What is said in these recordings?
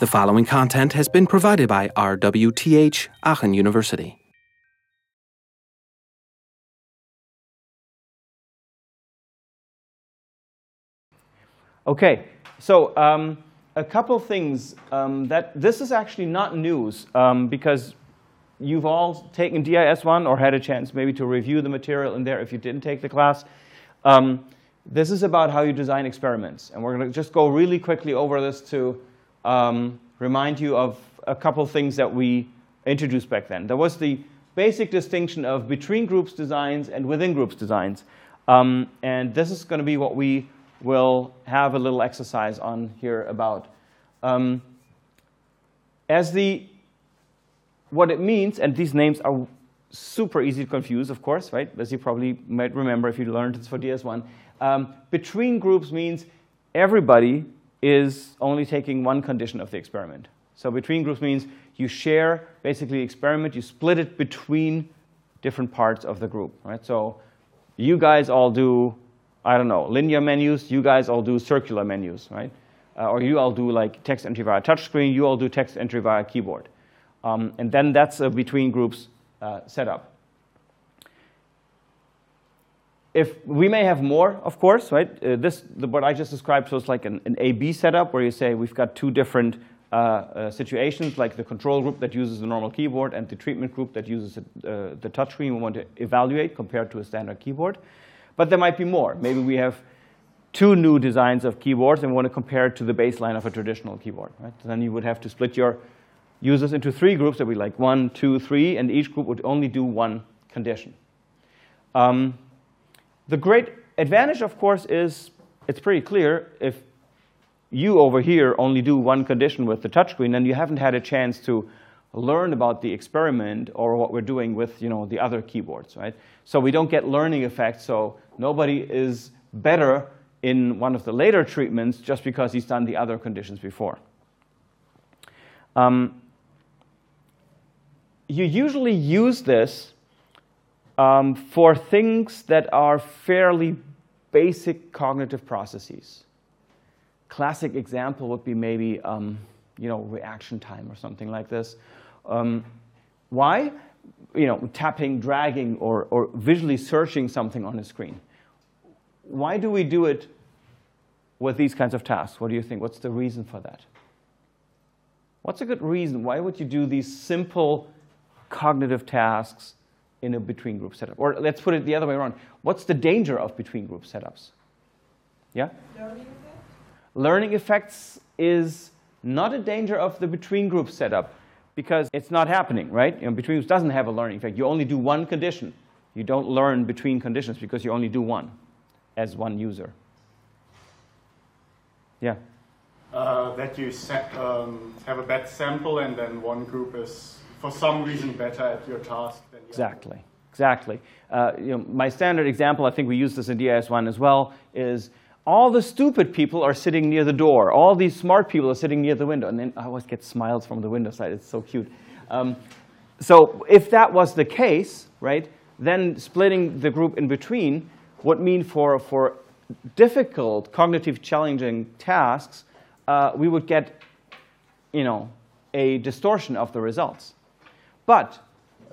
The following content has been provided by RWTH Aachen University. Okay, so um, a couple things um, that this is actually not news um, because you've all taken DIS1 or had a chance maybe to review the material in there if you didn't take the class. Um, this is about how you design experiments. And we're going to just go really quickly over this to um, remind you of a couple things that we introduced back then. There was the basic distinction of between groups designs and within groups designs. Um, and this is going to be what we will have a little exercise on here about. Um, as the, what it means, and these names are super easy to confuse, of course, right? As you probably might remember if you learned this for DIS1. Um, between groups means everybody is only taking one condition of the experiment. So between groups means you share basically experiment, you split it between different parts of the group, right? So you guys all do, I don't know, linear menus, you guys all do circular menus, right? Uh, or you all do like text entry via touchscreen, you all do text entry via keyboard. Um, and then that's a between groups uh, setup. If we may have more, of course, right? Uh, this, the, what I just described, so it's like an, an A-B setup where you say we've got two different uh, uh, situations, like the control group that uses the normal keyboard and the treatment group that uses uh, the touchscreen we want to evaluate compared to a standard keyboard. But there might be more. Maybe we have two new designs of keyboards and we want to compare it to the baseline of a traditional keyboard. Right? then you would have to split your users into three groups. That would be like one, two, three, and each group would only do one condition. Um, the great advantage, of course, is it's pretty clear if you over here only do one condition with the touchscreen, then you haven't had a chance to learn about the experiment or what we're doing with you know, the other keyboards, right? So we don't get learning effects, so nobody is better in one of the later treatments just because he's done the other conditions before. Um, you usually use this um, for things that are fairly basic cognitive processes. Classic example would be maybe um, you know, reaction time or something like this. Um, why? You know, tapping, dragging, or, or visually searching something on a screen. Why do we do it with these kinds of tasks? What do you think? What's the reason for that? What's a good reason? Why would you do these simple cognitive tasks in a between group setup? Or let's put it the other way around. What's the danger of between group setups? Yeah? Learning effects? Learning effects is not a danger of the between group setup because it's not happening, right? You know, between groups doesn't have a learning effect. You only do one condition. You don't learn between conditions because you only do one as one user. Yeah? Uh, that you set, um, have a bad sample and then one group is for some reason better at your task than the exactly. Exactly. Uh, you know, my standard example, I think we use this in DIS1 as well, is all the stupid people are sitting near the door. All these smart people are sitting near the window. And then I always get smiles from the window side. It's so cute. Um, so if that was the case, right, then splitting the group in between would mean for, for difficult, cognitive challenging tasks, uh, we would get, you know, a distortion of the results. But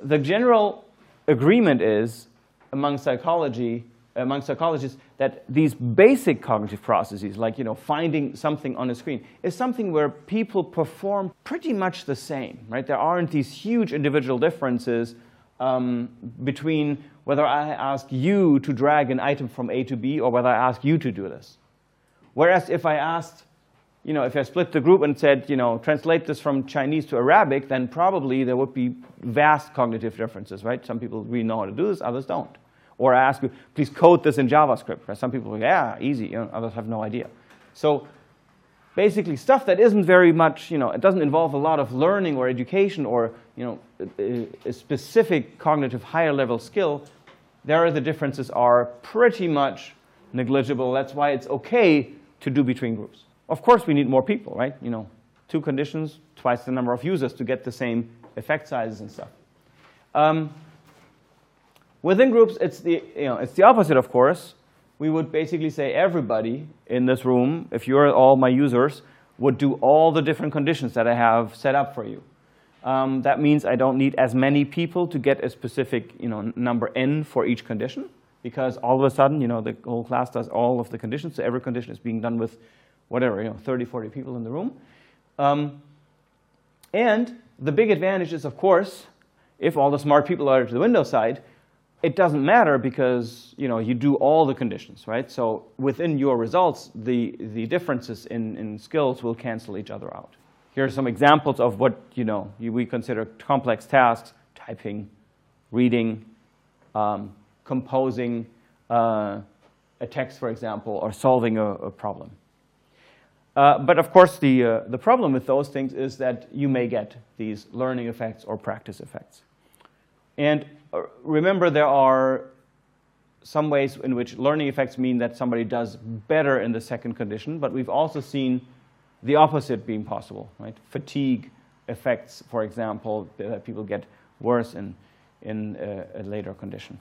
the general agreement is among psychology, among psychologists, that these basic cognitive processes, like you know, finding something on a screen, is something where people perform pretty much the same. Right? There aren't these huge individual differences um, between whether I ask you to drag an item from A to B or whether I ask you to do this. Whereas if I asked you know, if I split the group and said, you know, translate this from Chinese to Arabic, then probably there would be vast cognitive differences, right? Some people really know how to do this, others don't. Or I ask you, please code this in JavaScript. Right? Some people yeah, easy. You know, others have no idea. So basically stuff that isn't very much, you know, it doesn't involve a lot of learning or education or, you know, a, a specific cognitive higher level skill, there the differences are pretty much negligible. That's why it's okay to do between groups. Of course, we need more people, right? You know, two conditions, twice the number of users to get the same effect sizes and stuff. Um, within groups, it's the, you know, it's the opposite, of course. We would basically say everybody in this room, if you're all my users, would do all the different conditions that I have set up for you. Um, that means I don't need as many people to get a specific you know, number n for each condition because all of a sudden, you know, the whole class does all of the conditions. So every condition is being done with whatever, you know, 30, 40 people in the room. Um, and the big advantage is, of course, if all the smart people are to the Windows side, it doesn't matter because you know you do all the conditions, right? So within your results, the, the differences in, in skills will cancel each other out. Here are some examples of what you know we consider complex tasks: typing, reading, um, composing uh, a text, for example, or solving a, a problem. Uh, but of course, the, uh, the problem with those things is that you may get these learning effects or practice effects. And uh, remember, there are some ways in which learning effects mean that somebody does better in the second condition, but we've also seen the opposite being possible, right? Fatigue effects, for example, that people get worse in, in a, a later condition.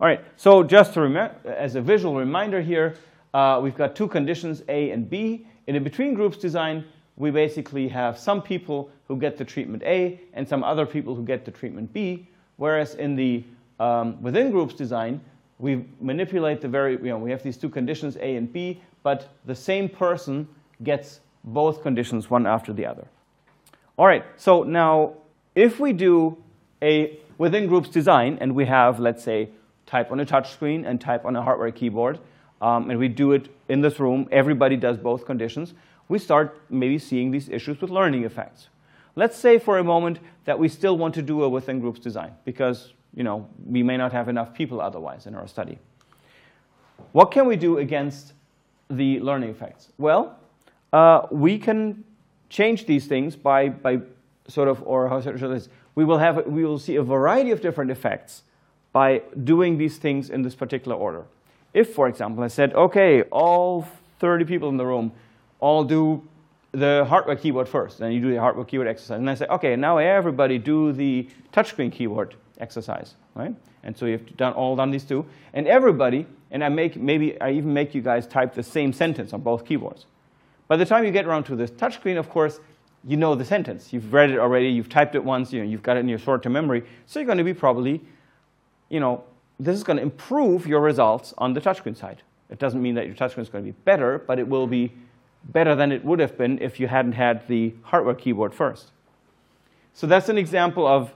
All right, so just to as a visual reminder here, uh, we've got two conditions, A and B. In a between groups design, we basically have some people who get the treatment A and some other people who get the treatment B, whereas in the um, within groups design, we manipulate the very, you know, we have these two conditions, A and B, but the same person gets both conditions one after the other. All right, so now if we do a within groups design and we have, let's say, type on a touch screen and type on a hardware keyboard, um, and we do it in this room, everybody does both conditions, we start maybe seeing these issues with learning effects. Let's say for a moment that we still want to do a within groups design because you know, we may not have enough people otherwise in our study. What can we do against the learning effects? Well, uh, we can change these things by, by sort of, or how should I this? We will, have, we will see a variety of different effects by doing these things in this particular order. If, for example, I said, okay, all 30 people in the room all do the hardware keyboard first, then you do the hardware keyboard exercise. And I say, okay, now everybody do the touchscreen keyboard exercise, right? And so you've done all done these two. And everybody, and I make maybe I even make you guys type the same sentence on both keyboards. By the time you get around to this touchscreen, of course, you know the sentence. You've read it already, you've typed it once, you know, you've got it in your short-term memory. So you're going to be probably, you know, this is going to improve your results on the touchscreen side. It doesn't mean that your touchscreen is going to be better, but it will be better than it would have been if you hadn't had the hardware keyboard first. So that's an example of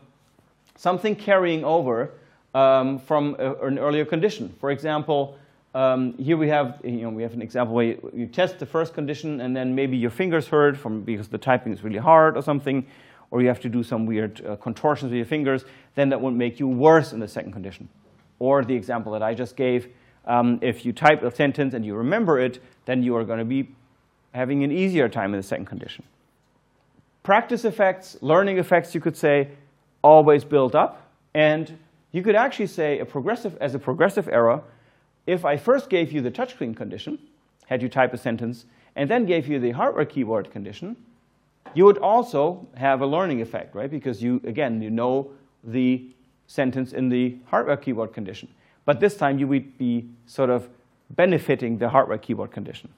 something carrying over um, from a, an earlier condition. For example, um, here we have, you know, we have an example where you, you, test the first condition and then maybe your fingers hurt from, because the typing is really hard or something, or you have to do some weird uh, contortions with your fingers, then that would make you worse in the second condition. Or the example that I just gave, um, if you type a sentence and you remember it, then you are going to be having an easier time in the second condition. Practice effects, learning effects, you could say, always build up. And you could actually say a progressive, as a progressive error, if I first gave you the touchscreen condition, had you type a sentence, and then gave you the hardware keyboard condition, you would also have a learning effect, right? Because you, again, you know the sentence in the hardware keyboard condition. But this time you would be sort of benefiting the hardware keyboard condition.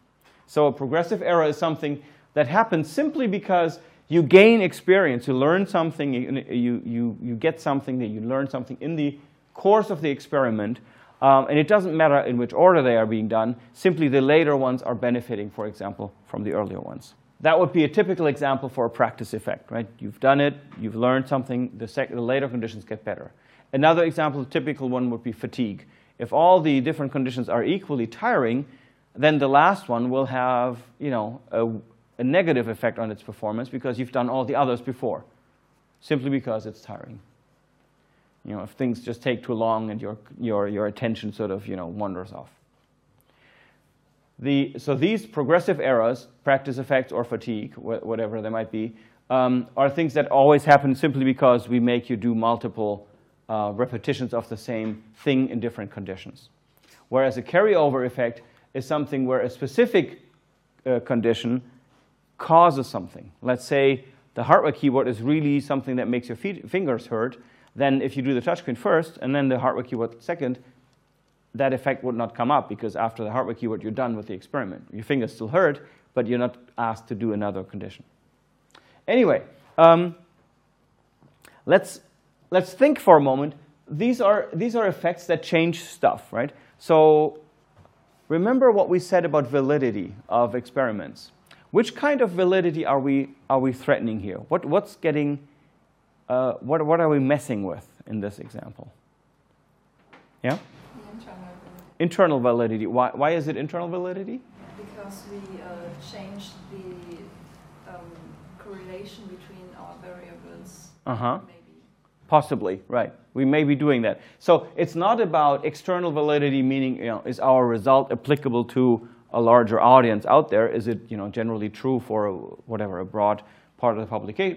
So a progressive error is something that happens simply because you gain experience, you learn something, you, you, you get something, that you learn something in the course of the experiment, um, and it doesn't matter in which order they are being done, simply the later ones are benefiting, for example, from the earlier ones. That would be a typical example for a practice effect, right? You've done it, you've learned something, the, the later conditions get better. Another example, a typical one would be fatigue. If all the different conditions are equally tiring, then the last one will have, you know, a, a negative effect on its performance because you've done all the others before, simply because it's tiring. You know, if things just take too long and your, your, your attention sort of, you know, wanders off. The, so these progressive errors, practice effects or fatigue, wh whatever they might be, um, are things that always happen simply because we make you do multiple uh, repetitions of the same thing in different conditions. Whereas a carryover effect is something where a specific uh, condition causes something. Let's say the hardware keyboard is really something that makes your fingers hurt. Then if you do the touchscreen first and then the hardware keyboard second, that effect would not come up because after the hardware keyboard, you're done with the experiment. Your fingers still hurt, but you're not asked to do another condition. Anyway, um, let's, let's think for a moment. These are, these are effects that change stuff, right? So remember what we said about validity of experiments. Which kind of validity are we, are we threatening here? What, what's getting, uh, what, what are we messing with in this example? Yeah? Internal validity. Why, why is it internal validity? Because we uh, changed the um, correlation between our variables. Uh-huh. Maybe. Possibly, right. We may be doing that. So it's not about external validity, meaning, you know, is our result applicable to a larger audience out there? Is it, you know, generally true for a, whatever, a broad part of the publica-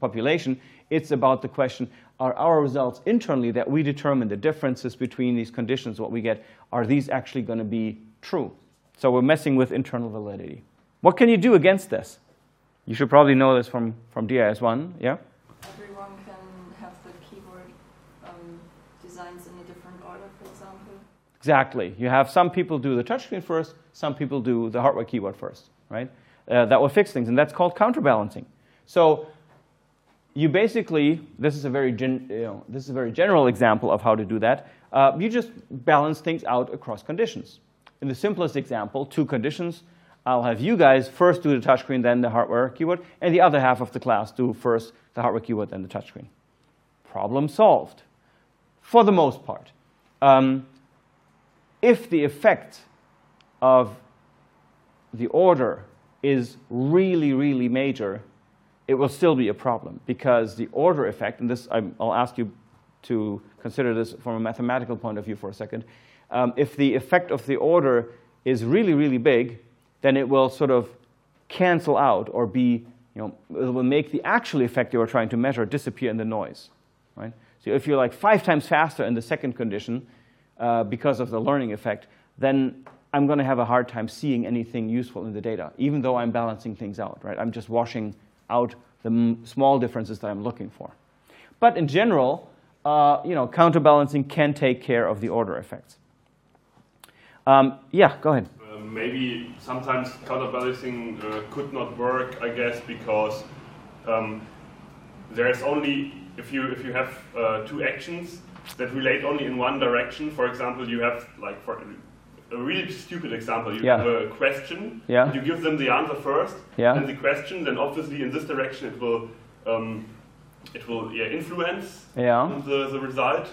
population? It's about the question, are our results internally that we determine the differences between these conditions, what we get, are these actually going to be true? So we're messing with internal validity. What can you do against this? You should probably know this from, from DIS1, yeah? Everyone can have the keyboard um, designs in a different order, for example. Exactly. You have some people do the touchscreen first, some people do the hardware keyboard first, right? Uh, that will fix things, and that's called counterbalancing. So you basically, this is a very, gen, you know, this is a very general example of how to do that. Uh, you just balance things out across conditions. In the simplest example, two conditions. I'll have you guys first do the touchscreen, then the hardware keyboard, and the other half of the class do first the hardware keyboard, then the touchscreen. Problem solved, for the most part. Um, if the effect of the order is really, really major, it will still be a problem because the order effect, and this I'm, I'll ask you to consider this from a mathematical point of view for a second. Um, if the effect of the order is really, really big, then it will sort of cancel out or be, you know, it will make the actual effect you are trying to measure disappear in the noise, right? So if you're like five times faster in the second condition uh, because of the learning effect, then I'm going to have a hard time seeing anything useful in the data, even though I'm balancing things out, right? I'm just washing out the small differences that I'm looking for. But in general, uh, you know, counterbalancing can take care of the order effects. Um, yeah, go ahead. Uh, maybe sometimes counterbalancing uh, could not work, I guess, because um, there's only if you if you have uh, two actions that relate only in one direction. For example, you have like for a really stupid example, you Yeah. have a question, Yeah. you give them the answer first, Yeah. and the question, then obviously in this direction it will um, it will yeah, influence Yeah. the, the result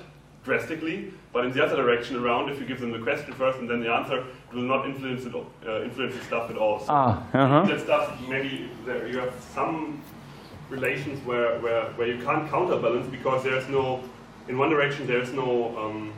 drastically. But in the other direction around, if you give them the question first and then the answer, it will not influence it, uh, influence the stuff at all. So Ah, uh-huh. that stuff maybe there you have some relations where, where, where you can't counterbalance because there's no in one direction there's no um,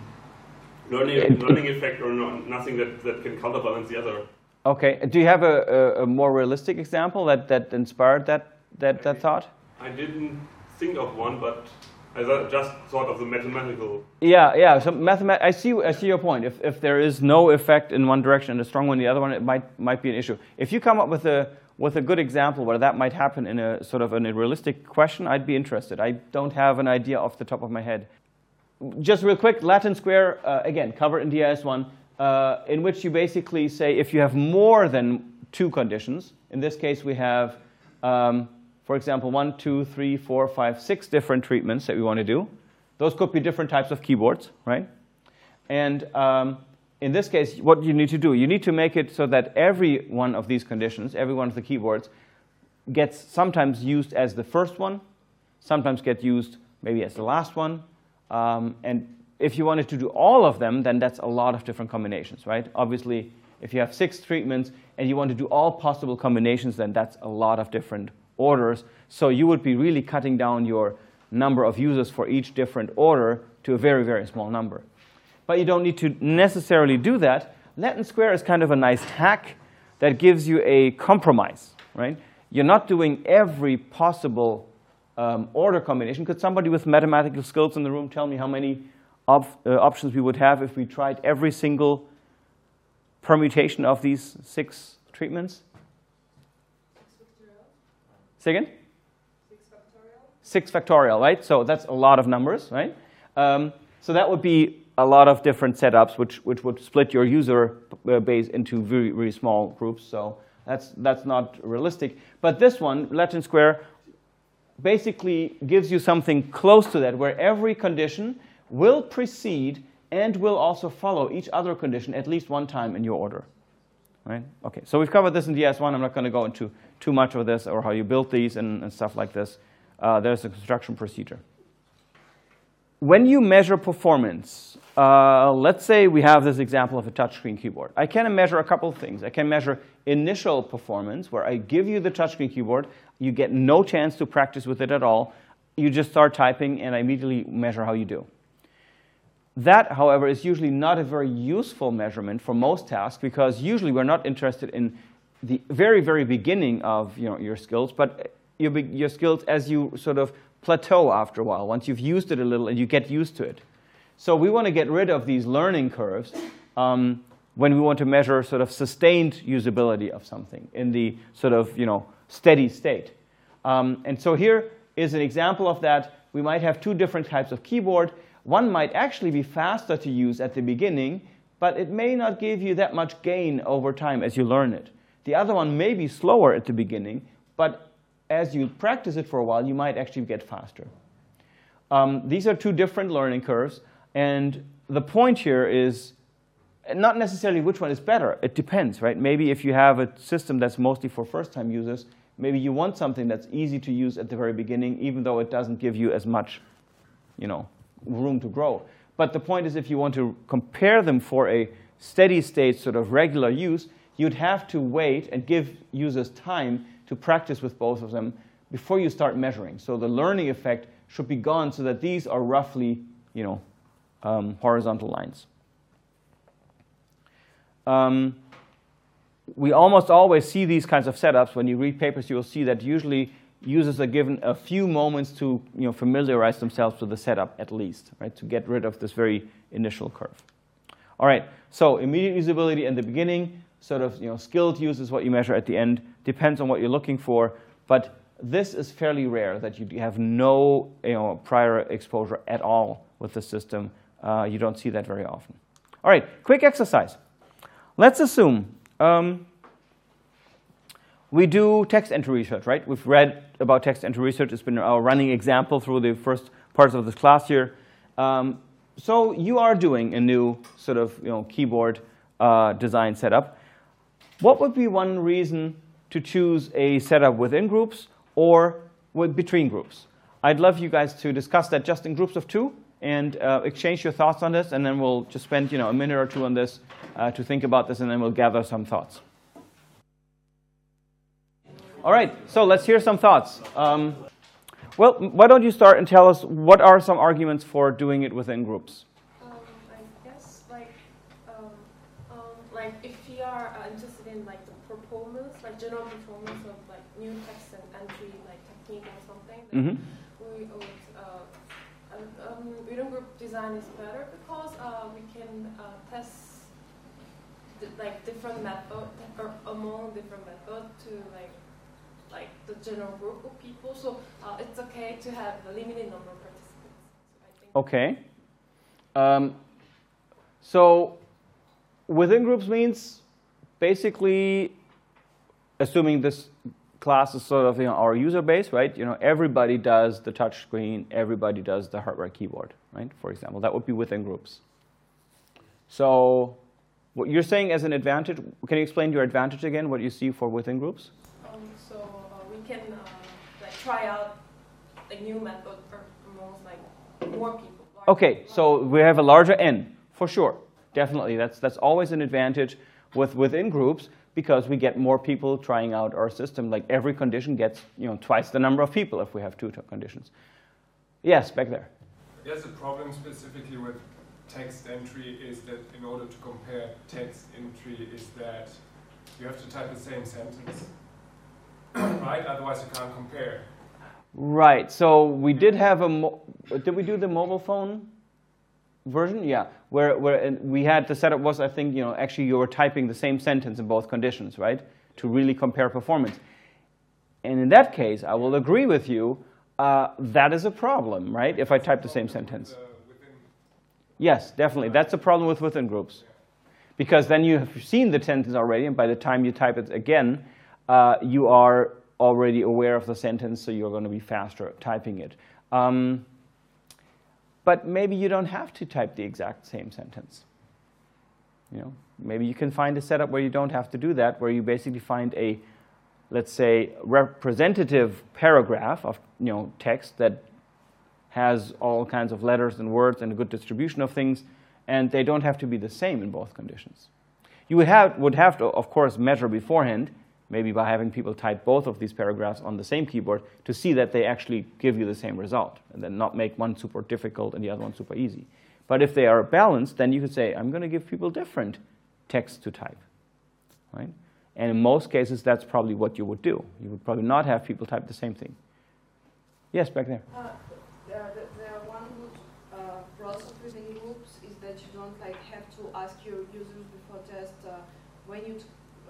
learning It- learning effect or no, nothing that, that can counterbalance the other. Okay. Do you have a, a, a more realistic example that, that inspired that, that, that thought? I didn't think of one, but I just thought of the mathematical. Yeah, yeah. So mathemat- I see, I see your point. If, if there is no effect in one direction and a strong one in the other one, it might, might be an issue. If you come up with a, with a good example where that might happen in a sort of in a realistic question, I'd be interested. I don't have an idea off the top of my head. Just real quick, Latin square, uh, again, covered in DIS1, uh, in which you basically say if you have more than two conditions, in this case we have, um, for example, one, two, three, four, five, six different treatments that we want to do. Those could be different types of keyboards, right? And um, in this case, what you need to do, you need to make it so that every one of these conditions, every one of the keyboards, gets sometimes used as the first one, sometimes get used maybe as the last one. Um, and if you wanted to do all of them, then that's a lot of different combinations, right? Obviously, if you have six treatments and you want to do all possible combinations, then that's a lot of different orders. So you would be really cutting down your number of users for each different order to a very, very small number. But you don't need to necessarily do that. Latin square is kind of a nice hack that gives you a compromise, right? You're not doing every possible um, order combination. Could somebody with mathematical skills in the room tell me how many op- uh, options we would have if we tried every single permutation of these six treatments? Say again? Six factorial, right? So that's a lot of numbers, right? Um, so that would be a lot of different setups, which, which would split your user uh, base into very, very small groups. So that's, that's not realistic. But this one, Latin Square, basically gives you something close to that, where every condition will precede and will also follow each other condition at least one time in your order. Right? Okay, so we've covered this in DIS1. I'm not going to go into too much of this or how you build these and, and stuff like this. Uh, there's a construction procedure. When you measure performance, uh, let's say we have this example of a touchscreen keyboard. I can measure a couple of things. I can measure initial performance, where I give you the touchscreen keyboard. You get no chance to practice with it at all. You just start typing, and I immediately measure how you do. That, however, is usually not a very useful measurement for most tasks because usually we're not interested in the very, very beginning of you know, your skills, but your, your skills as you sort of plateau after a while, once you've used it a little and you get used to it. So we want to get rid of these learning curves um, when we want to measure sort of sustained usability of something in the sort of you know, steady state. Um, and so here is an example of that. We might have two different types of keyboard. One might actually be faster to use at the beginning, but it may not give you that much gain over time as you learn it. The other one may be slower at the beginning, but as you practice it for a while, you might actually get faster. Um, these are two different learning curves, and the point here is not necessarily which one is better. It depends, right? Maybe if you have a system that's mostly for first-time users, maybe you want something that's easy to use at the very beginning, even though it doesn't give you as much, you know, room to grow. But the point is if you want to compare them for a steady state sort of regular use, you'd have to wait and give users time to practice with both of them before you start measuring. So the learning effect should be gone so that these are roughly, you know, um, horizontal lines. Um, we almost always see these kinds of setups. When you read papers, you'll see that usually users are given a few moments to you know, familiarize themselves with the setup at least, right, to get rid of this very initial curve. All right, so immediate usability in the beginning, sort of you know, skilled use is what you measure at the end, depends on what you're looking for, but this is fairly rare that you have no you know, prior exposure at all with the system. Uh, you don't see that very often. All right, quick exercise. Let's assume um, we do text entry research, right? We've read about text entry research. It's been our running example through the first parts of this class here. Um, so you are doing a new sort of you know, keyboard uh, design setup. What would be one reason to choose a setup within groups or with between groups? I'd love you guys to discuss that just in groups of two and uh, exchange your thoughts on this, and then we'll just spend you know, a minute or two on this uh, to think about this, and then we'll gather some thoughts. All right, so let's hear some thoughts. Um, well, why don't you start and tell us what are some arguments for doing it within groups? Um, I guess like um, um, like if you are uh, interested in like the performance, like general performance of like new text and entry like technique or something, then Mhm. we would uh, uh, um, within group design is better because uh, we can uh, test like different method or among different methods to like like the general group of people. So uh, it's okay to have a limited number of participants. So Okay. Um, so within groups means basically assuming this class is sort of you know, our user base, right? You know, everybody does the touch screen, everybody does the hardware keyboard, right? For example, that would be within groups. So what you're saying as an advantage, can you explain your advantage again, what you see for within groups? Um, so uh, we can uh, like try out a new method for amongst like more people. Okay, so we have a larger N, for sure. Definitely, that's, that's always an advantage with within groups because we get more people trying out our system. Like every condition gets you know, twice the number of people if we have two conditions. Yes, back there. Yes, the problem specifically with text entry is that in order to compare text entry is that you have to type the same sentence, right? Otherwise you can't compare. Right, so we did have a, did we do the mobile phone version? Yeah, where, where we had, the setup was, I think, you know, actually you were typing the same sentence in both conditions, right? To really compare performance. And in that case, I will agree with you, uh, that is a problem, right? If I type the same sentence. Yes, definitely. That's a problem with within groups. Because then you have seen the sentence already, and by the time you type it again, uh, you are already aware of the sentence, so you're going to be faster typing it. Um, but maybe you don't have to type the exact same sentence. You know, maybe you can find a setup where you don't have to do that, where you basically find a, let's say, representative paragraph of you know text that has all kinds of letters and words and a good distribution of things, and they don't have to be the same in both conditions. You would have, would have to, of course, measure beforehand maybe by having people type both of these paragraphs on the same keyboard to see that they actually give you the same result and then not make one super difficult and the other one super easy. But if they are balanced, then you could say, I'm going to give people different text to type. Right? And in most cases, that's probably what you would do. You would probably not have people type the same thing. Yes, back there. Uh, the, the one good uh, of within groups is that you don't like have to ask your users before test uh, when you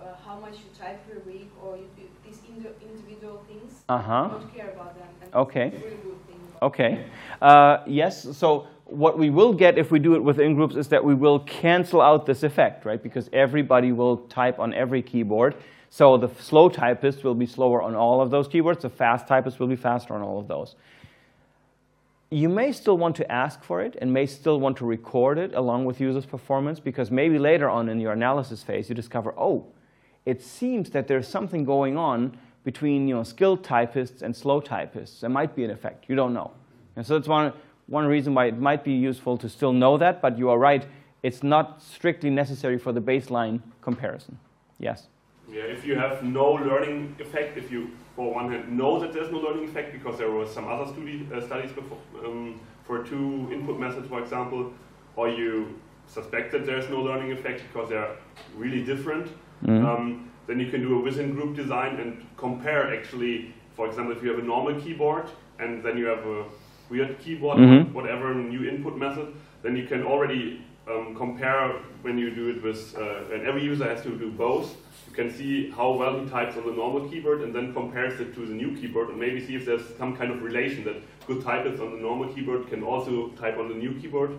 uh, how much you type per week or you, these individual things. Uh-huh. Don't care about them. Okay. Really good thing. Okay. Uh, yes. So what we will get if we do it within groups is that we will cancel out this effect, right? Because everybody will type on every keyboard. So the slow typist will be slower on all of those keyboards. The fast typist will be faster on all of those. You may still want to ask for it and may still want to record it along with user's performance because maybe later on in your analysis phase you discover, oh, it seems that there's something going on between you know, skilled typists and slow typists. There might be an effect. You don't know. And so that's one, one reason why it might be useful to still know that, but you are right. It's not strictly necessary for the baseline comparison. Yes? Yeah, if you have no learning effect, if you, for one hand, know that there's no learning effect because there were some other studi uh, studies before, um, for two input methods, for example, or you suspect that there's no learning effect because they're really different, Mm. Um, then you can do a within group design and compare actually, for example, if you have a normal keyboard and then you have a weird keyboard, mm-hmm. whatever new input method, then you can already um, compare when you do it with, uh, and every user has to do both. You can see how well he types on the normal keyboard and then compares it to the new keyboard and maybe see if there's some kind of relation that good typists on the normal keyboard can also type on the new keyboard.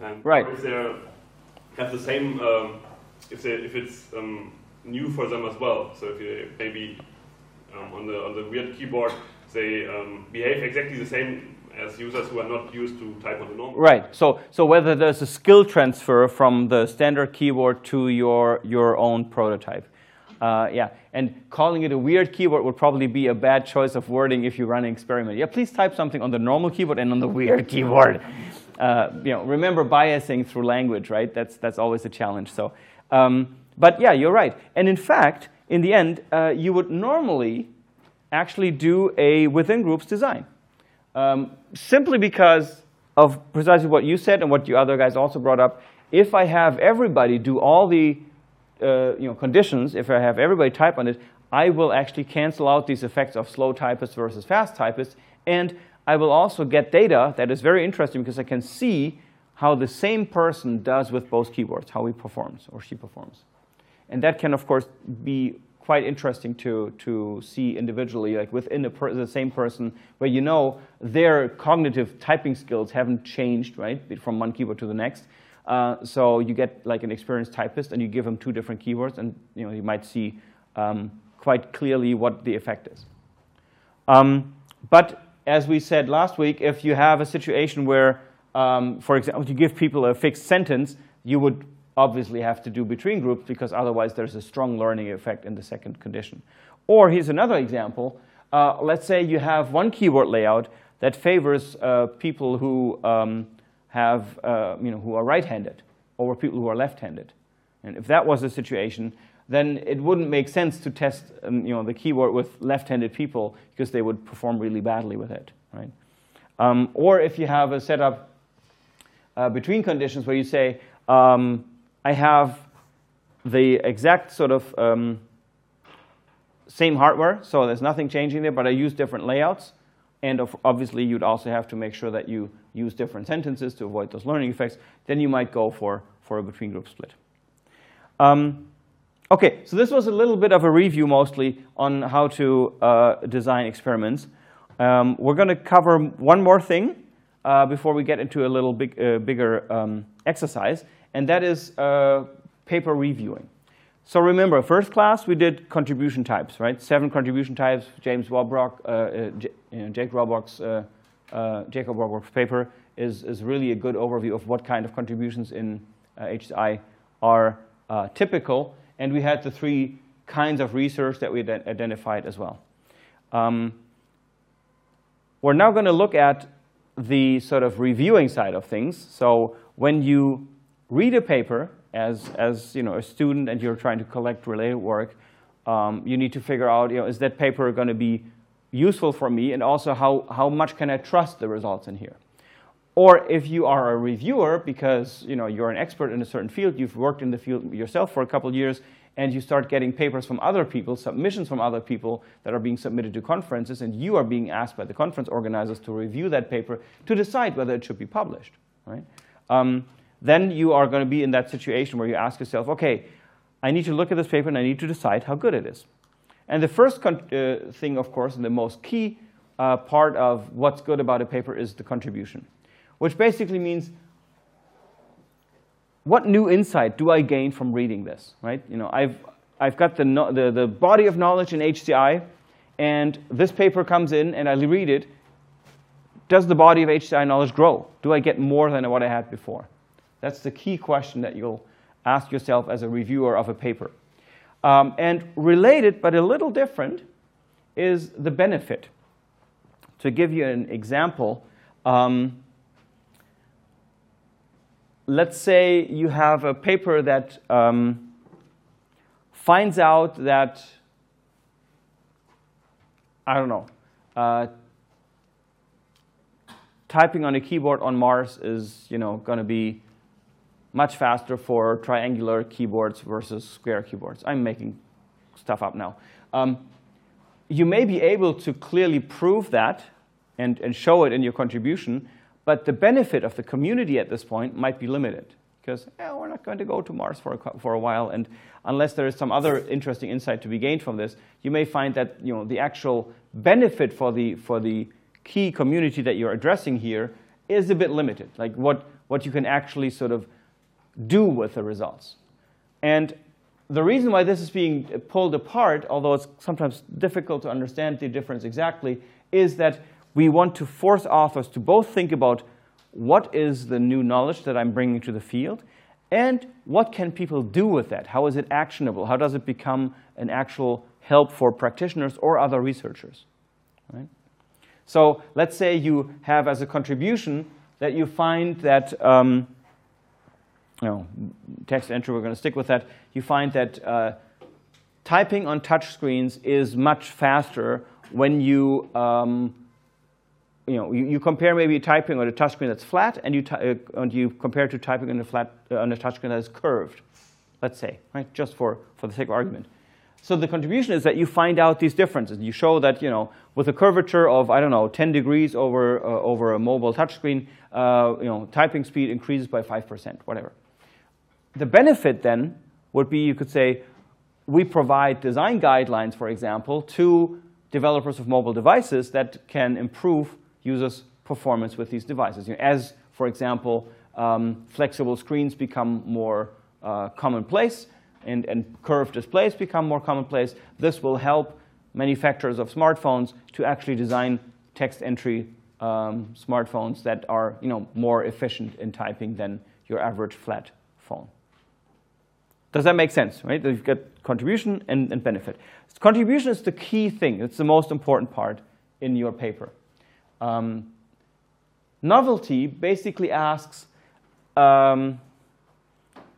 And right. if they have the same um, if, they, if it's um, new for them as well. So if you maybe um, on the on the weird keyboard they um, behave exactly the same as users who are not used to type on the normal. Right. So so whether there's a skill transfer from the standard keyboard to your your own prototype. Uh, yeah, and calling it a weird keyboard would probably be a bad choice of wording if you run an experiment. Yeah, please type something on the normal keyboard and on the weird keyboard. Uh, you know, remember biasing through language, right? That's that's always a challenge. So um, but yeah, you're right. And in fact, in the end, uh, you would normally actually do a within groups design. Um, simply because of precisely what you said and what you other guys also brought up. If I have everybody do all the uh, you know, conditions, if I have everybody type on it, I will actually cancel out these effects of slow typists versus fast typists. And I will also get data that is very interesting because I can see how the same person does with both keyboards, how he performs or she performs. And that can, of course, be quite interesting to, to see individually, like within the same person, where you know their cognitive typing skills haven't changed, right, from one keyboard to the next. Uh, so you get like an experienced typist, and you give them two different keyboards, and you know you might see um, quite clearly what the effect is. Um, but as we said last week, if you have a situation where um, for example, you give people a fixed sentence, you would obviously have to do between groups because otherwise there's a strong learning effect in the second condition. Or here's another example. Uh, let's say you have one keyboard layout that favors uh, people who um, have, uh, you know, who are right-handed over people who are left-handed. And if that was the situation, then it wouldn't make sense to test, um, you know, the keyboard with left-handed people because they would perform really badly with it, right? Um, or if you have a setup uh, between conditions where you say, um, I have the exact sort of um, same hardware, so there's nothing changing there, but I use different layouts. And obviously, you'd also have to make sure that you use different sentences to avoid those learning effects. Then you might go for, for a between group split. Um, okay, so this was a little bit of a review mostly on how to uh, design experiments. Um, we're going to cover one more thing, uh, before we get into a little big, uh, bigger um, exercise, and that is uh, paper reviewing. So remember, first class we did contribution types, right? Seven contribution types. James Wobbrock, uh, uh, J- you know, Jake Rohrbach's, uh, uh, Jacob Rohrbach's paper is, is really a good overview of what kind of contributions in HCI are typical. And we had the three kinds of research that we ident- identified as well. Um, we're now going to look at the sort of reviewing side of things. So when you read a paper as, as you know, a student and you're trying to collect related work, um, you need to figure out, you know, is that paper going to be useful for me? And also, how, how much can I trust the results in here? Or if you are a reviewer, because you know, you're an expert in a certain field, you've worked in the field yourself for a couple years, and you start getting papers from other people, submissions from other people that are being submitted to conferences, and you are being asked by the conference organizers to review that paper to decide whether it should be published, right? Um, then you are going to be in that situation where you ask yourself, okay, I need to look at this paper and I need to decide how good it is. And the first uh, thing, of course, and the most key uh, part of what's good about a paper is the contribution, which basically means what new insight do I gain from reading this, right? You know, I've, I've got the, the, the body of knowledge in HCI, and this paper comes in and I read it. Does the body of HCI knowledge grow? Do I get more than what I had before? That's the key question that you'll ask yourself as a reviewer of a paper. Um, and related, but a little different, is the benefit. To give you an example, um, let's say you have a paper that um, finds out that, I don't know, uh, typing on a keyboard on Mars is you know, going to be much faster for triangular keyboards versus square keyboards. I'm making stuff up now. Um, you may be able to clearly prove that and, and show it in your contribution, but the benefit of the community at this point might be limited because eh, we're not going to go to Mars for a, for a while. And unless there is some other interesting insight to be gained from this, you may find that you know, the actual benefit for the, for the key community that you're addressing here is a bit limited, like what, what you can actually sort of do with the results. And the reason why this is being pulled apart, although it's sometimes difficult to understand the difference exactly, is that we want to force authors to both think about what is the new knowledge that I'm bringing to the field and what can people do with that? How is it actionable? How does it become an actual help for practitioners or other researchers? Right? So let's say you have as a contribution that you find that, um, you know, text entry, we're going to stick with that. You find that uh, typing on touch screens is much faster when you um, you know, you, you, compare maybe typing on a touchscreen that's flat, and you, uh, and you compare to typing on a flat uh, on a touchscreen that is curved. Let's say, right, just for for the sake of argument. So the contribution is that you find out these differences. You show that you know, with a curvature of I don't know, 10 degrees over uh, over a mobile touchscreen, uh, you know, typing speed increases by five percent, whatever. The benefit then would be you could say, we provide design guidelines, for example, to developers of mobile devices that can improve users' performance with these devices. You know, as, for example, um, flexible screens become more uh, commonplace and, and curved displays become more commonplace, this will help manufacturers of smartphones to actually design text entry um, smartphones that are you know, more efficient in typing than your average flat phone. Does that make sense, right? You've got contribution and, and benefit. Contribution is the key thing. It's the most important part in your paper. Um, novelty basically asks, um,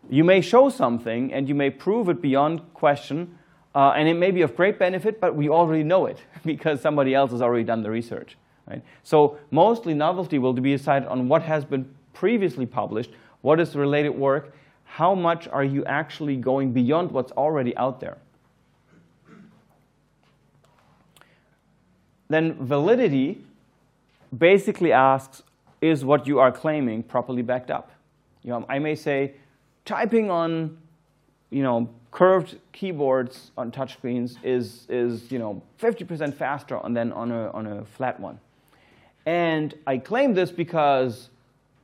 you may show something and you may prove it beyond question, uh, and it may be of great benefit, but we already know it because somebody else has already done the research. Right? So mostly novelty will be decided on what has been previously published, what is related work, how much are you actually going beyond what's already out there. Then validity basically asks, is what you are claiming properly backed up? You know, I may say, typing on, you know, curved keyboards on touchscreens is, is you know, 50% faster than on a, on a flat one. And I claim this because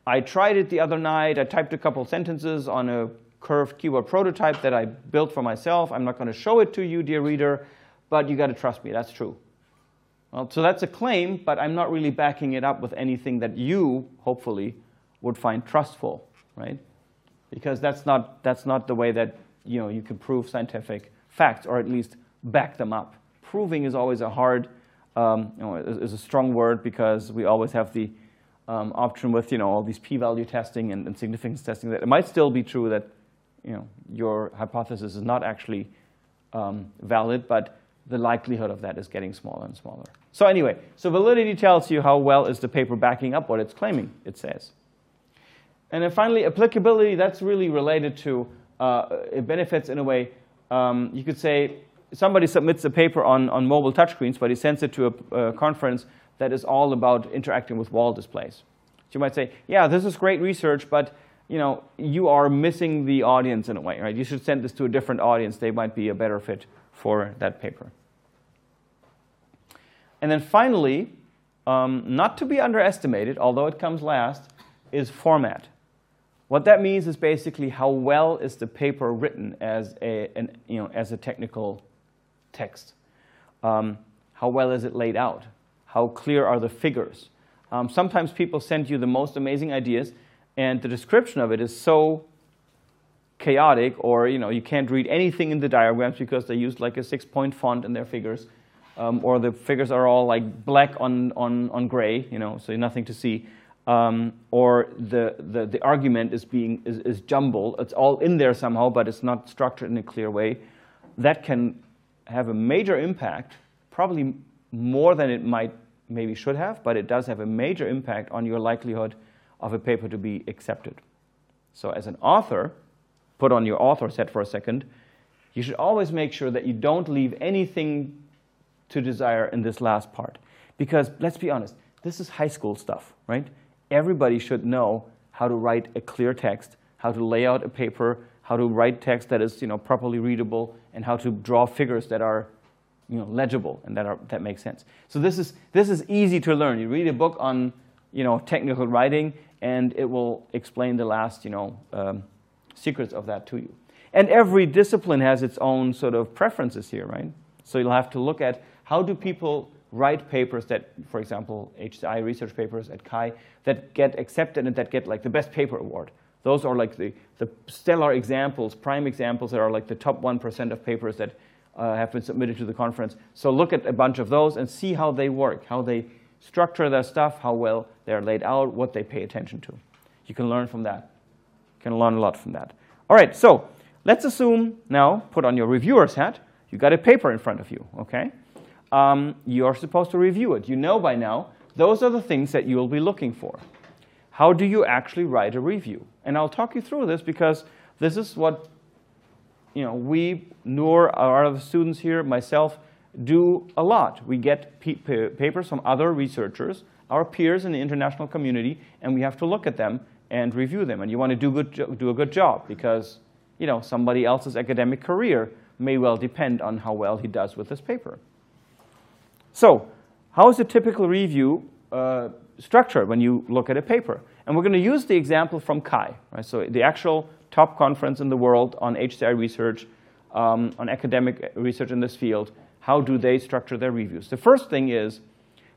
I tried it the other night. I typed a couple sentences on a curved keyboard prototype that I built for myself. I'm not going to show it to you, dear reader, but you got to trust me, that's true. Well, so that's a claim, but I'm not really backing it up with anything that you, hopefully, would find trustful, right? Because that's not, that's not the way that you, know, you can prove scientific facts, or at least back them up. Proving is always a hard, um, you know, is, is, a strong word because we always have the um, option with you know all these p-value testing and, and, significance testing that it might still be true that you know your hypothesis is not actually um, valid, but the likelihood of that is getting smaller and smaller. So anyway, so validity tells you how well is the paper backing up what it's claiming, it says. And then finally, applicability, that's really related to, uh, it benefits in a way, um, you could say somebody submits a paper on, on mobile touchscreens, but he sends it to a, a conference that is all about interacting with wall displays. So you might say, yeah, this is great research, but you know, you are missing the audience in a way, right? You should send this to a different audience. They might be a better fit for that paper. And then finally, um, not to be underestimated, although it comes last, is format. What that means is basically how well is the paper written as a, an, you know, as a technical text. Um, how well is it laid out? How clear are the figures? Um, sometimes people send you the most amazing ideas, and the description of it is so chaotic, or you know, you can't read anything in the diagrams because they use like a six-point font in their figures, um, or the figures are all like black on, on, on gray, you know, so nothing to see. Um, or the, the, the, argument is being is, is jumbled. It's all in there somehow, but it's not structured in a clear way. That can have a major impact, probably more than it might maybe should have, but it does have a major impact on your likelihood of a paper to be accepted. So as an author, put on your author set for a second, you should always make sure that you don't leave anything to desire in this last part. Because let's be honest, this is high school stuff, right? Everybody should know how to write a clear text, how to lay out a paper, how to write text that is you know, properly readable, and how to draw figures that are you know, legible and that, are, that make sense. So this is, this is easy to learn. You read a book on you know, technical writing, and it will explain the last you know, um, secrets of that to you. And every discipline has its own sort of preferences here, right? So you'll have to look at how do people write papers that, for example, HCI research papers at CHI, that get accepted and that get like the best paper award. Those are like the, the stellar examples, prime examples that are like the top 1% of papers that uh, have been submitted to the conference. So look at a bunch of those and see how they work, how they structure their stuff, how well they're laid out, what they pay attention to. You can learn from that. You can learn a lot from that. All right, so let's assume now, put on your reviewer's hat, you got a paper in front of you, okay? Um, you're supposed to review it. You know by now, those are the things that you will be looking for. How do you actually write a review? And I'll talk you through this because this is what you know, we, Noor, our other students here, myself, do a lot. We get papers from other researchers, our peers in the international community, and we have to look at them and review them. And you want to do, good, do a good job because you know, somebody else's academic career may well depend on how well he does with this paper. So how is a typical review uh, structured when you look at a paper? And we're going to use the example from CHI. right? so the actual top conference in the world on HCI research, um, on academic research in this field. How do they structure their reviews? The first thing is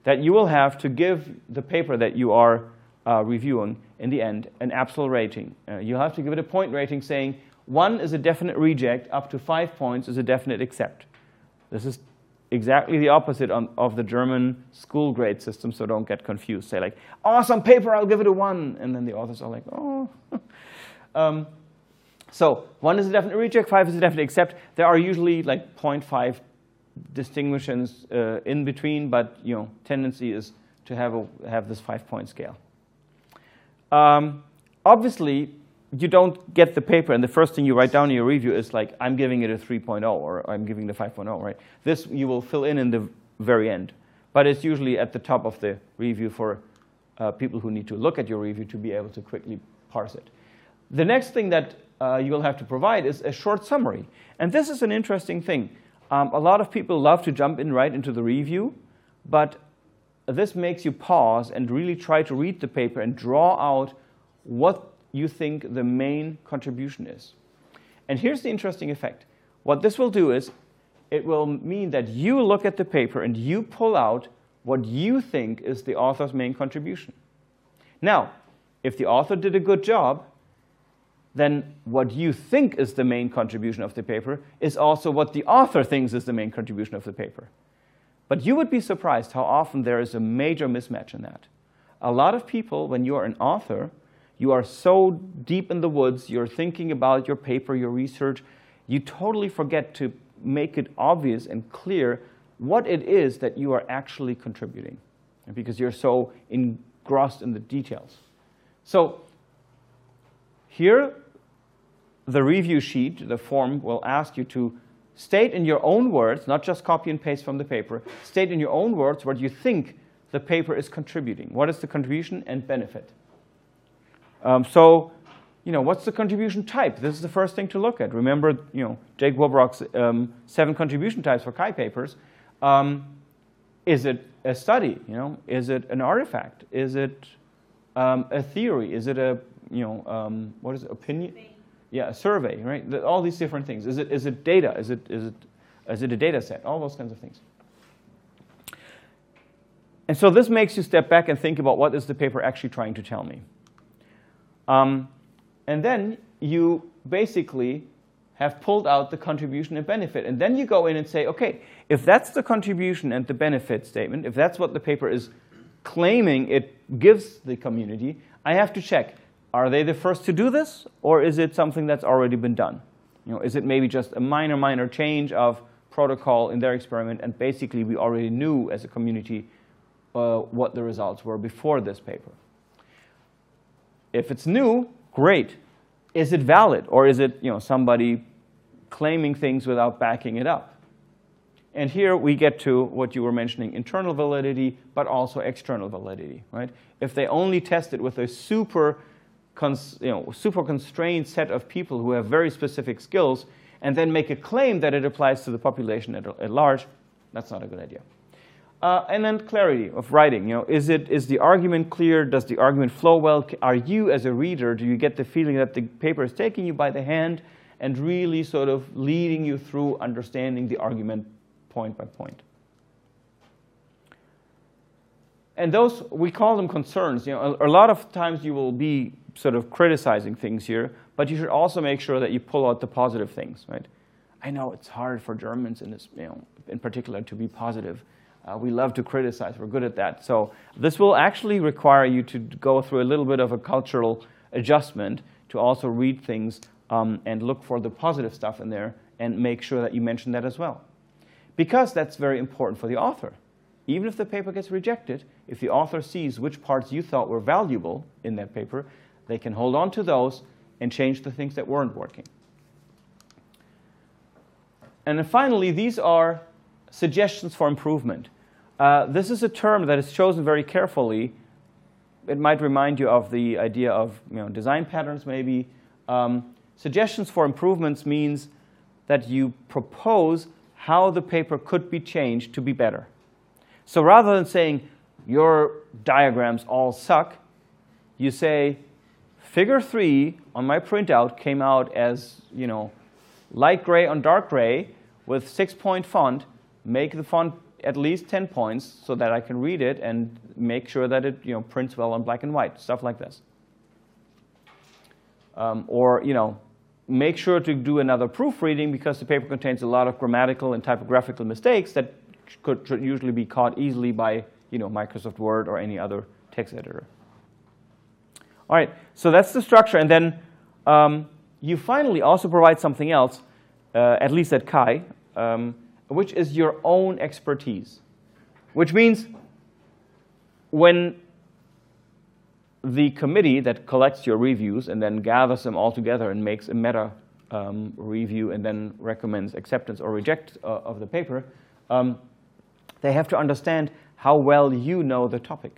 that you will have to give the paper that you are uh, reviewing, in the end, an absolute rating. Uh, you'll have to give it a point rating saying one is a definite reject, up to five points is a definite accept. This is exactly the opposite on, of the German school grade system, so don't get confused. Say like, awesome paper, I'll give it a one. And then the authors are like, oh. um, so one is a definite reject, five is a definite accept. There are usually like 0.5 distinguishes uh, in between, but you know, tendency is to have, a, have this five-point scale. Um, obviously, you don't get the paper and the first thing you write down in your review is like, I'm giving it a 3.0 or I'm giving it a 5.0, right? This you will fill in in the very end. But it's usually at the top of the review for uh, people who need to look at your review to be able to quickly parse it. The next thing that uh, you will have to provide is a short summary. And this is an interesting thing. Um, a lot of people love to jump in right into the review, but this makes you pause and really try to read the paper and draw out what you think the main contribution is. And here's the interesting effect. What this will do is it will mean that you look at the paper and you pull out what you think is the author's main contribution. Now, if the author did a good job, then what you think is the main contribution of the paper is also what the author thinks is the main contribution of the paper. But you would be surprised how often there is a major mismatch in that. A lot of people, when you are an author, you are so deep in the woods, you're thinking about your paper, your research, you totally forget to make it obvious and clear what it is that you are actually contributing because you're so engrossed in the details. So here, the review sheet, the form, will ask you to state in your own words, not just copy and paste from the paper, state in your own words what you think the paper is contributing. What is the contribution and benefit? Um, so, you know, what's the contribution type? This is the first thing to look at. Remember, you know, Jake Wobbrock's um, seven contribution types for CHI papers. Um, is it a study? You know, is it an artifact? Is it um, a theory? Is it a, you know, um, what is it, opinion? Yeah, a survey, right? The, all these different things. Is it, is it data? Is it, is, it, is it a data set? All those kinds of things. And so this makes you step back and think about what is the paper actually trying to tell me. Um, and then you basically have pulled out the contribution and benefit. And then you go in and say, okay, if that's the contribution and the benefit statement, if that's what the paper is claiming it gives the community, I have to check, are they the first to do this? Or is it something that's already been done? You know, is it maybe just a minor, minor change of protocol in their experiment, and basically we already knew as a community uh, what the results were before this paper? If it's new, great. Is it valid? Or is it you know, somebody claiming things without backing it up? And here we get to what you were mentioning, internal validity, but also external validity, right? If they only test it with a super, you know, super constrained set of people who have very specific skills, and then make a claim that it applies to the population at, at large, that's not a good idea. Uh, and then clarity of writing. You know, is it is the argument clear? Does the argument flow well? Are you, as a reader, do you get the feeling that the paper is taking you by the hand and really sort of leading you through understanding the argument point by point? And those we call them concerns. You know, a, a lot of times you will be sort of criticizing things here, but you should also make sure that you pull out the positive things, right? I know it's hard for Germans in this, you know, in particular, to be positive uh, we love to criticize. We're good at that. So this will actually require you to go through a little bit of a cultural adjustment to also read things um, and look for the positive stuff in there and make sure that you mention that as well. Because that's very important for the author. Even if the paper gets rejected, if the author sees which parts you thought were valuable in that paper, they can hold on to those and change the things that weren't working. And then finally, these are suggestions for improvement. Uh, this is a term that is chosen very carefully. It might remind you of the idea of you know, design patterns, maybe. Um, suggestions for improvements means that you propose how the paper could be changed to be better. So rather than saying, your diagrams all suck, you say, figure three on my printout came out as, you know, light gray on dark gray with six point font. Make the font at least 10 points so that I can read it and make sure that it you know, prints well on black and white, stuff like this. Um, or, you know, make sure to do another proofreading because the paper contains a lot of grammatical and typographical mistakes that could usually be caught easily by, you know, Microsoft Word or any other text editor. All right, so that's the structure. And then um, you finally also provide something else, uh, at least at CHI. Um, which is your own expertise. Which means when the committee that collects your reviews and then gathers them all together and makes a meta um, review and then recommends acceptance or reject uh, of the paper, um, they have to understand how well you know the topic.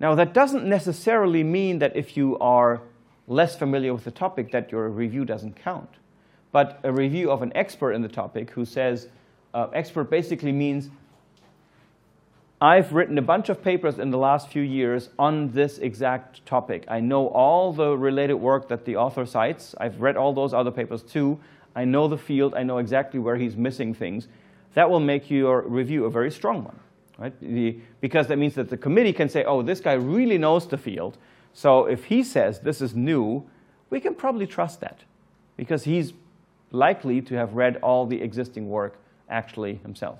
Now, that doesn't necessarily mean that if you are less familiar with the topic that your review doesn't count but a review of an expert in the topic who says, uh, expert basically means I've written a bunch of papers in the last few years on this exact topic. I know all the related work that the author cites. I've read all those other papers too. I know the field. I know exactly where he's missing things. That will make your review a very strong one, right? The, because that means that the committee can say, oh, this guy really knows the field. So if he says this is new, we can probably trust that because he's likely to have read all the existing work actually himself.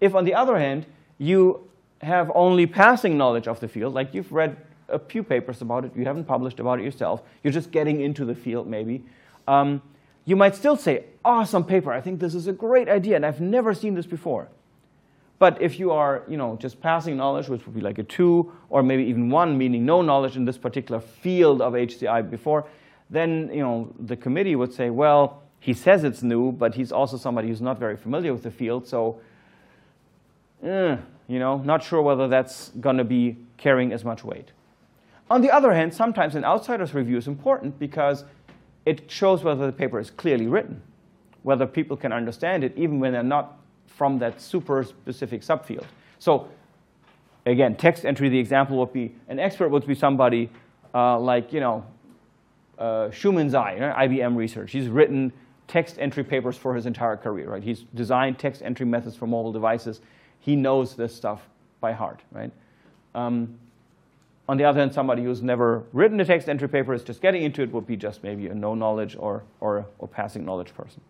If, on the other hand, you have only passing knowledge of the field, like you've read a few papers about it, you haven't published about it yourself, you're just getting into the field maybe, um, you might still say, awesome paper, I think this is a great idea, and I've never seen this before. But if you are, you know, just passing knowledge, which would be like a two, or maybe even one, meaning no knowledge in this particular field of HCI before, then, you know, the committee would say, well, he says it's new, but he's also somebody who's not very familiar with the field, so, eh, you know, not sure whether that's going to be carrying as much weight. On the other hand, sometimes an outsider's review is important because it shows whether the paper is clearly written, whether people can understand it, even when they're not from that super specific subfield. So again, text entry, the example would be, an expert would be somebody uh, like, you know, uh, Shumin Zhai, you know, IBM research. He's written text entry papers for his entire career, right? He's designed text entry methods for mobile devices. He knows this stuff by heart, right? Um, on the other hand, somebody who's never written a text entry paper is just getting into it would be just maybe a no knowledge or, or, or passing knowledge person.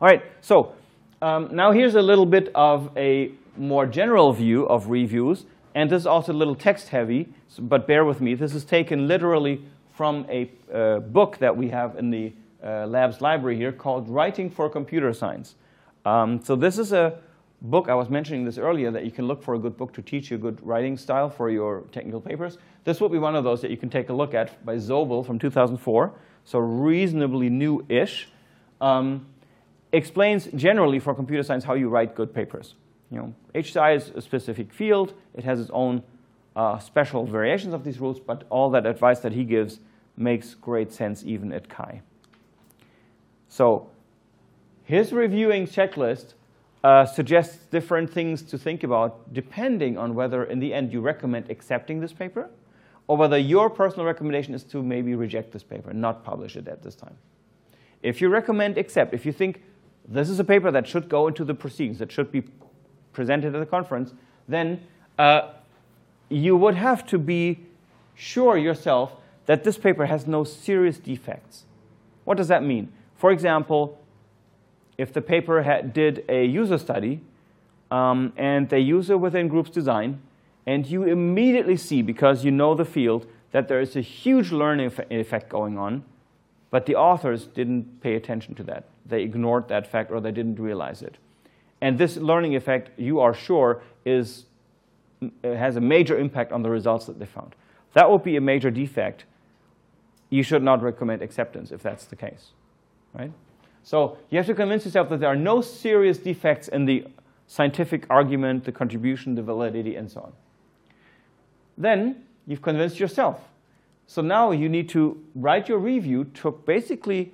All right, so um, now here's a little bit of a more general view of reviews, and this is also a little text heavy, but bear with me. This is taken literally from a uh, book that we have in the uh, lab's library here called Writing for Computer Science. Um, so this is a book, I was mentioning this earlier, that you can look for a good book to teach you a good writing style for your technical papers. This will be one of those that you can take a look at by Zobel from 2004, so reasonably new-ish. Um, explains generally for computer science how you write good papers. You know, HCI is a specific field. It has its own uh, special variations of these rules, but all that advice that he gives makes great sense even at CHI. So his reviewing checklist uh, suggests different things to think about depending on whether in the end you recommend accepting this paper or whether your personal recommendation is to maybe reject this paper not publish it at this time. If you recommend accept, if you think this is a paper that should go into the proceedings, that should be presented at the conference, then uh, you would have to be sure yourself that this paper has no serious defects. What does that mean? For example, if the paper had, did a user study um, and the user within groups design, and you immediately see, because you know the field, that there is a huge learning effect going on, but the authors didn't pay attention to that. They ignored that fact or they didn't realize it. And this learning effect, you are sure, is, has a major impact on the results that they found. That would be a major defect. You should not recommend acceptance if that's the case. Right? So you have to convince yourself that there are no serious defects in the scientific argument, the contribution, the validity, and so on. Then you've convinced yourself so now you need to write your review to basically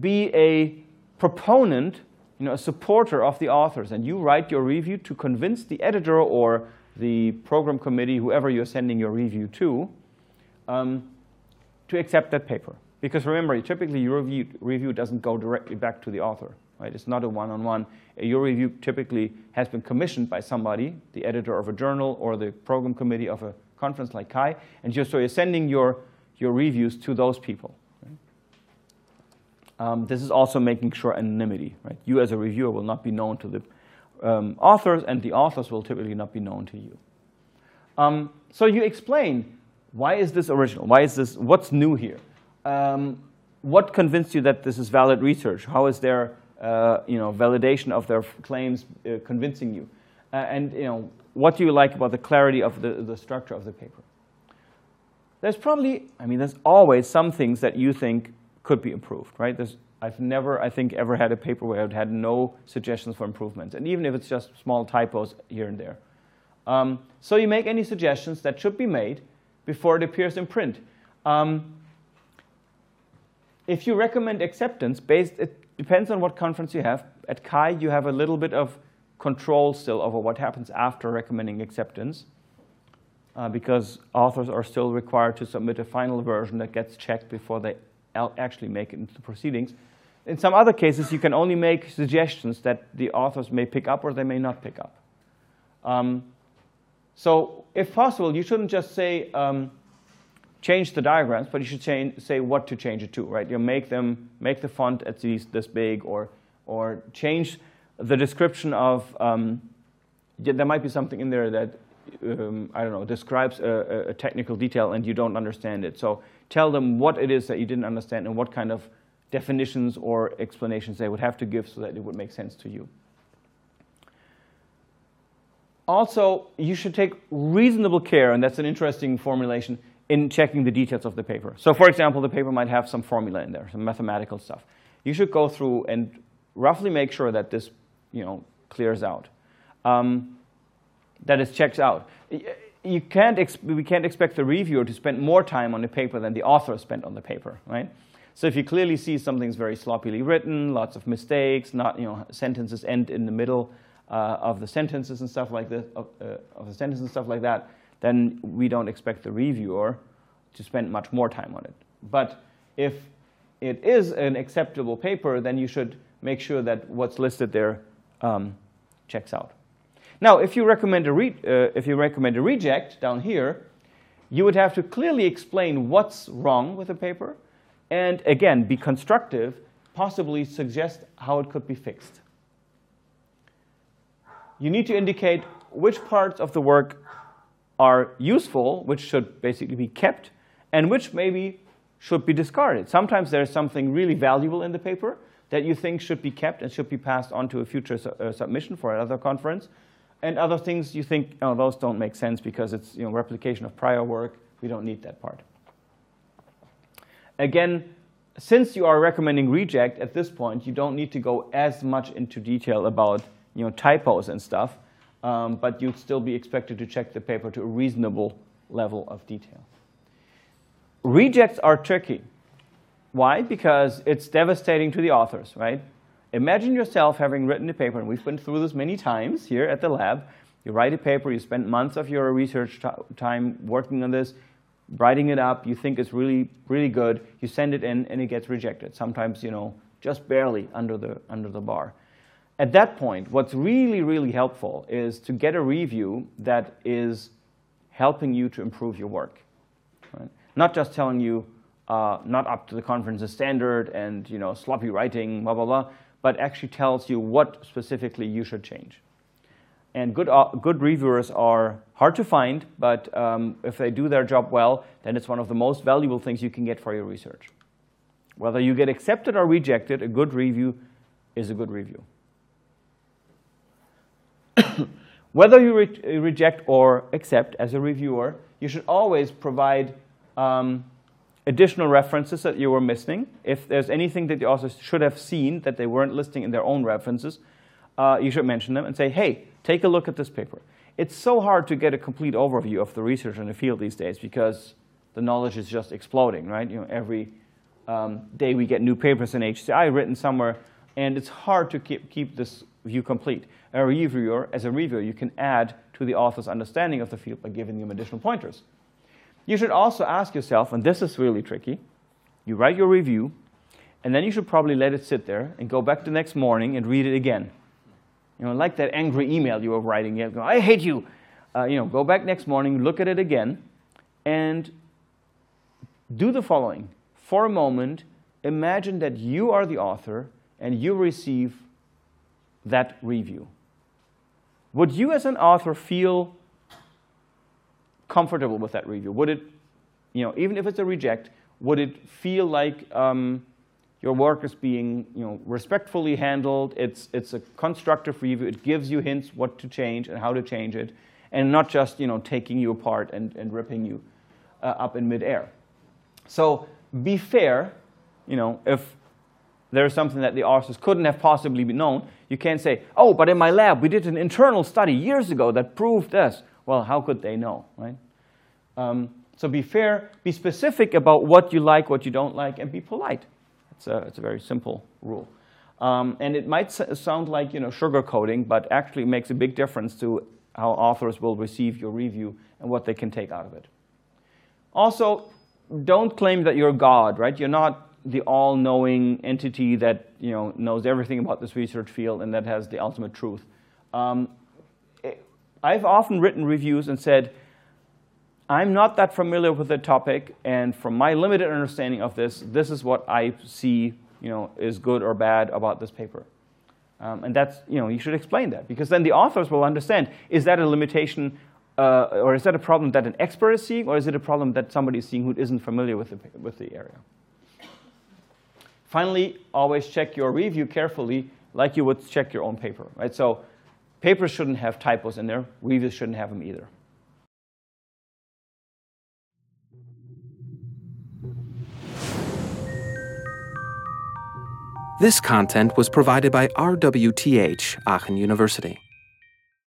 be a proponent, you know, a supporter of the authors. And you write your review to convince the editor or the program committee, whoever you're sending your review to, um, to accept that paper. Because remember, typically your review, review doesn't go directly back to the author. Right? It's not a one-on-one. -on -one. Your review typically has been commissioned by somebody, the editor of a journal or the program committee of a conference like CHI, and just, so you're sending your, your reviews to those people. Um, this is also making sure anonymity. Right? You as a reviewer will not be known to the um, authors, and the authors will typically not be known to you. Um, so you explain, why is this original? Why is this, what's new here? Um, what convinced you that this is valid research? How is their uh, you know, validation of their claims uh, convincing you? Uh, and you know, what do you like about the clarity of the, the structure of the paper? There's probably, I mean, there's always some things that you think could be improved, right? There's, I've never, I think, ever had a paper where I've had no suggestions for improvements, and even if it's just small typos here and there. Um, so you make any suggestions that should be made before it appears in print. Um, if you recommend acceptance based, it depends on what conference you have. At CHI, you have a little bit of control still over what happens after recommending acceptance uh, because authors are still required to submit a final version that gets checked before they actually make it into the proceedings. In some other cases, you can only make suggestions that the authors may pick up or they may not pick up. Um, so if possible, you shouldn't just say, um, change the diagrams, but you should change, say what to change it to, right? You make them, make the font at least this big or, or change the description of, um, there might be something in there that, um, I don't know, describes a, a, technical detail and you don't understand it. So tell them what it is that you didn't understand and what kind of definitions or explanations they would have to give so that it would make sense to you. Also, you should take reasonable care, and that's an interesting formulation, in checking the details of the paper. So for example, the paper might have some formula in there, some mathematical stuff. You should go through and roughly make sure that this you know, clears out, um, that it checks out. You can't we can't expect the reviewer to spend more time on the paper than the author spent on the paper, right? So if you clearly see something's very sloppily written, lots of mistakes, not, you know, sentences end in the middle uh, of the sentences and stuff like this, of, uh, of the sentences and stuff like that, then we don't expect the reviewer to spend much more time on it. But if it is an acceptable paper, then you should make sure that what's listed there um, checks out. Now, if you, recommend a re- uh, if you recommend a reject down here, you would have to clearly explain what's wrong with the paper, and again, be constructive, possibly suggest how it could be fixed. You need to indicate which parts of the work are useful, which should basically be kept, and which maybe should be discarded. Sometimes there's something really valuable in the paper, that you think should be kept and should be passed on to a future su uh, submission for another conference, and other things you think, oh, those don't make sense because it's you know, replication of prior work. We don't need that part. Again, since you are recommending reject at this point, you don't need to go as much into detail about you know, typos and stuff, um, but you'd still be expected to check the paper to a reasonable level of detail. Rejects are tricky. Why? Because it's devastating to the authors, right? Imagine yourself having written a paper, and we've been through this many times here at the lab. You write a paper, you spend months of your research time working on this, writing it up, you think it's really, really good, you send it in, and it gets rejected. Sometimes, you know, just barely under the, under the bar. At that point, what's really, really helpful is to get a review that is helping you to improve your work. Right? Not just telling you, uh, not up to the conference's standard and you know sloppy writing, blah blah blah, but actually tells you what specifically you should change. And good, uh, good reviewers are hard to find, but um, if they do their job well, then it's one of the most valuable things you can get for your research. Whether you get accepted or rejected, a good review is a good review. Whether you re reject or accept as a reviewer, you should always provide um, additional references that you were missing. If there's anything that the authors should have seen that they weren't listing in their own references, uh, you should mention them and say, hey, take a look at this paper. It's so hard to get a complete overview of the research in the field these days because the knowledge is just exploding, right? You know, every um, day we get new papers in HCI written somewhere, and it's hard to keep, keep this view complete. A reviewer, as a reviewer, you can add to the author's understanding of the field by giving them additional pointers. You should also ask yourself, and this is really tricky, you write your review, and then you should probably let it sit there and go back the next morning and read it again. You know, like that angry email you were writing, you go, I hate you. Uh, you know, go back next morning, look at it again, and do the following. For a moment, imagine that you are the author and you receive that review. Would you, as an author, feel comfortable with that review? Would it, you know, even if it's a reject, would it feel like um, your work is being, you know, respectfully handled? It's it's a constructive review. It gives you hints what to change and how to change it, and not just you know taking you apart and, and ripping you uh, up in midair. So be fair. You know, if there's something that the authors couldn't have possibly known, you can't say, oh, but in my lab we did an internal study years ago that proved this. Well, how could they know, right? Um, so be fair, be specific about what you like, what you don't like, and be polite. It's a, it's a very simple rule. Um, and it might sound like you know sugarcoating, but actually makes a big difference to how authors will receive your review and what they can take out of it. Also, don't claim that you're God, right? You're not the all-knowing entity that you know knows everything about this research field and that has the ultimate truth. Um, I've often written reviews and said, I'm not that familiar with the topic, and from my limited understanding of this, this is what I see, you know, is good or bad about this paper. Um, and that's, you know, you should explain that because then the authors will understand: is that a limitation, uh, or is that a problem that an expert is seeing, or is it a problem that somebody is seeing who isn't familiar with the with the area? Finally, always check your review carefully, like you would check your own paper, right? So, papers shouldn't have typos in there. Reviews shouldn't have them either. This content was provided by RWTH Aachen University.